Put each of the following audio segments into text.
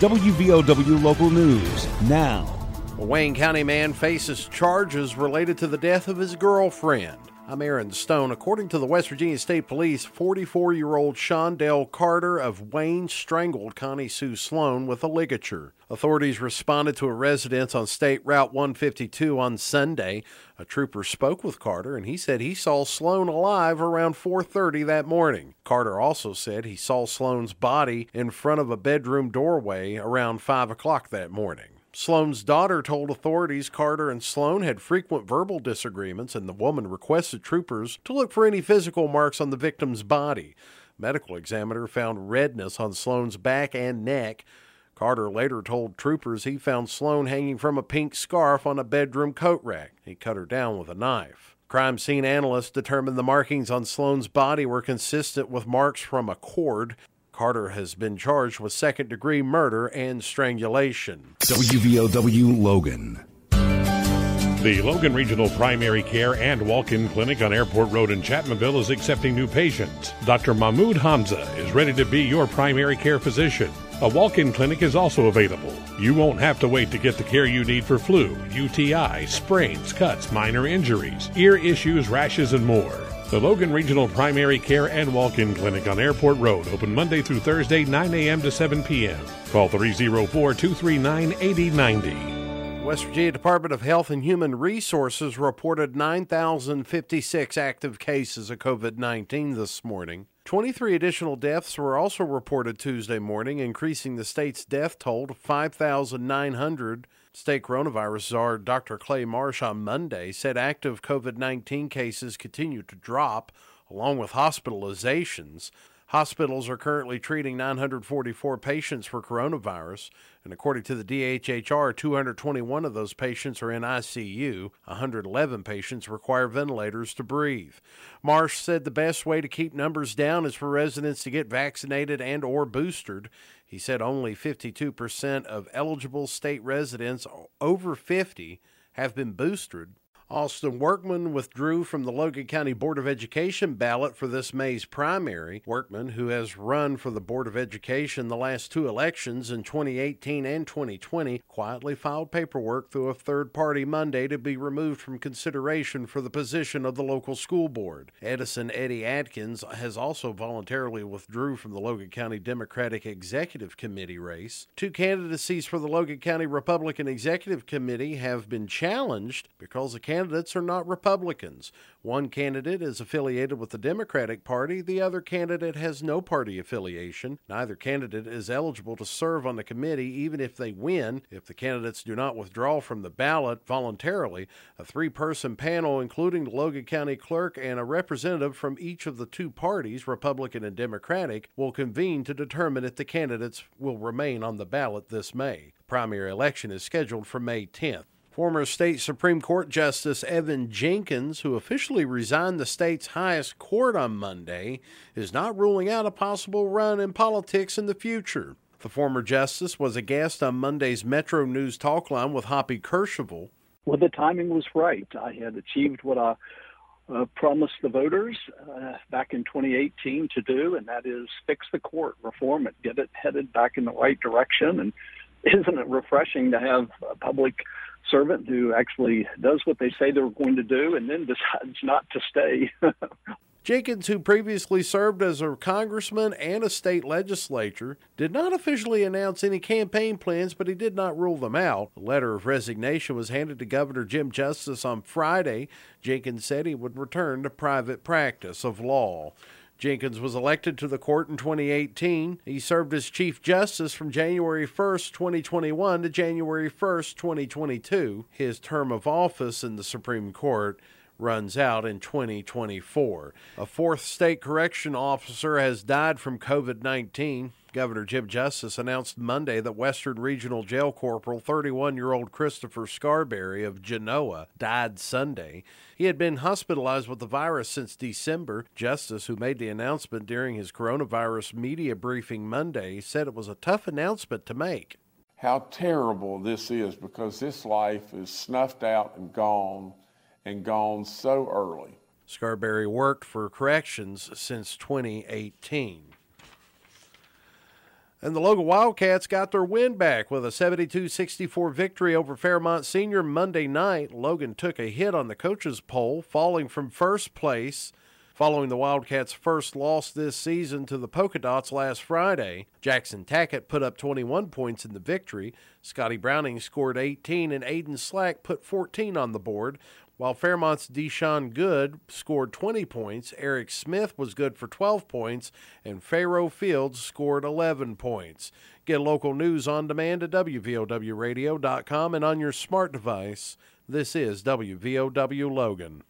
WVOW Local News now. A Wayne County man faces charges related to the death of his girlfriend. I'm Aaron Stone. According to the West Virginia State Police, 44 year old Shondell Carter of Wayne strangled Connie Sue Sloan with a ligature. Authorities responded to a residence on State Route 152 on Sunday. A trooper spoke with Carter and he said he saw Sloan alive around 4:30 that morning. Carter also said he saw Sloan's body in front of a bedroom doorway around 5 o'clock that morning. Sloan's daughter told authorities Carter and Sloan had frequent verbal disagreements, and the woman requested troopers to look for any physical marks on the victim's body. Medical examiner found redness on Sloan's back and neck. Carter later told troopers he found Sloan hanging from a pink scarf on a bedroom coat rack. He cut her down with a knife. Crime scene analysts determined the markings on Sloan's body were consistent with marks from a cord. Carter has been charged with second degree murder and strangulation. WVOW Logan. The Logan Regional Primary Care and Walk In Clinic on Airport Road in Chapmanville is accepting new patients. Dr. Mahmoud Hamza is ready to be your primary care physician. A walk in clinic is also available. You won't have to wait to get the care you need for flu, UTI, sprains, cuts, minor injuries, ear issues, rashes, and more. The Logan Regional Primary Care and Walk-In Clinic on Airport Road, open Monday through Thursday, 9 a.m. to 7 p.m. Call 304-239-8090. West Virginia Department of Health and Human Resources reported 9,056 active cases of COVID 19 this morning. 23 additional deaths were also reported Tuesday morning, increasing the state's death toll to 5,900 State coronavirus czar Dr. Clay Marsh on Monday said active COVID 19 cases continue to drop, along with hospitalizations. Hospitals are currently treating 944 patients for coronavirus, and according to the DHHR, 221 of those patients are in ICU. 111 patients require ventilators to breathe. Marsh said the best way to keep numbers down is for residents to get vaccinated and or boosted. He said only 52% of eligible state residents over 50 have been boosted Austin Workman withdrew from the Logan County Board of Education ballot for this May's primary. Workman, who has run for the Board of Education the last two elections in 2018 and 2020, quietly filed paperwork through a third party Monday to be removed from consideration for the position of the local school board. Edison Eddie Atkins has also voluntarily withdrew from the Logan County Democratic Executive Committee race. Two candidacies for the Logan County Republican Executive Committee have been challenged because the candidates candidates are not Republicans. One candidate is affiliated with the Democratic Party, the other candidate has no party affiliation. Neither candidate is eligible to serve on the committee even if they win. If the candidates do not withdraw from the ballot voluntarily, a three person panel, including the Logan County clerk and a representative from each of the two parties, Republican and Democratic, will convene to determine if the candidates will remain on the ballot this May. The primary election is scheduled for May 10th. Former state Supreme Court Justice Evan Jenkins, who officially resigned the state's highest court on Monday, is not ruling out a possible run in politics in the future. The former justice was a guest on Monday's Metro News Talkline with Hoppy Kercheval. Well, the timing was right. I had achieved what I uh, promised the voters uh, back in 2018 to do, and that is fix the court, reform it, get it headed back in the right direction. And isn't it refreshing to have a public servant who actually does what they say they're going to do and then decides not to stay. Jenkins, who previously served as a congressman and a state legislator, did not officially announce any campaign plans, but he did not rule them out. A letter of resignation was handed to Governor Jim Justice on Friday. Jenkins said he would return to private practice of law. Jenkins was elected to the court in 2018. He served as Chief Justice from January 1, 2021 to January 1, 2022. His term of office in the Supreme Court runs out in 2024. A fourth state correction officer has died from COVID 19. Governor Jim Justice announced Monday that Western Regional Jail Corporal 31 year old Christopher Scarberry of Genoa died Sunday. He had been hospitalized with the virus since December. Justice, who made the announcement during his coronavirus media briefing Monday, said it was a tough announcement to make. How terrible this is because this life is snuffed out and gone and gone so early. Scarberry worked for corrections since 2018. And the Logan Wildcats got their win back with a 72 64 victory over Fairmont Senior Monday night. Logan took a hit on the coaches' poll, falling from first place following the Wildcats' first loss this season to the Polka Dots last Friday. Jackson Tackett put up 21 points in the victory. Scotty Browning scored 18, and Aiden Slack put 14 on the board, while Fairmont's Deshaun Good scored 20 points, Eric Smith was good for 12 points, and Pharaoh Fields scored 11 points. Get local news on demand at WVOWradio.com and on your smart device. This is WVOW Logan.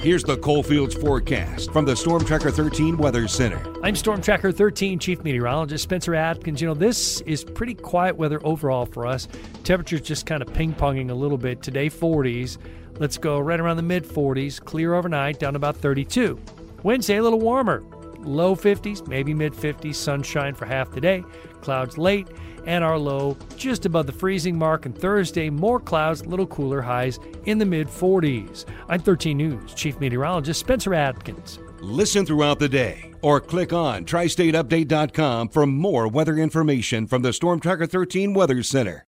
Here's the Coalfields forecast from the Storm Tracker 13 Weather Center. I'm Storm Tracker 13 Chief Meteorologist Spencer Atkins. You know, this is pretty quiet weather overall for us. Temperatures just kind of ping ponging a little bit. Today, 40s. Let's go right around the mid 40s, clear overnight, down about 32. Wednesday, a little warmer, low 50s, maybe mid 50s, sunshine for half the day, clouds late, and our low just above the freezing mark. And Thursday, more clouds, little cooler highs in the mid 40s. I'm 13 News Chief Meteorologist Spencer Atkins. Listen throughout the day or click on tristateupdate.com for more weather information from the Storm Tracker 13 Weather Center.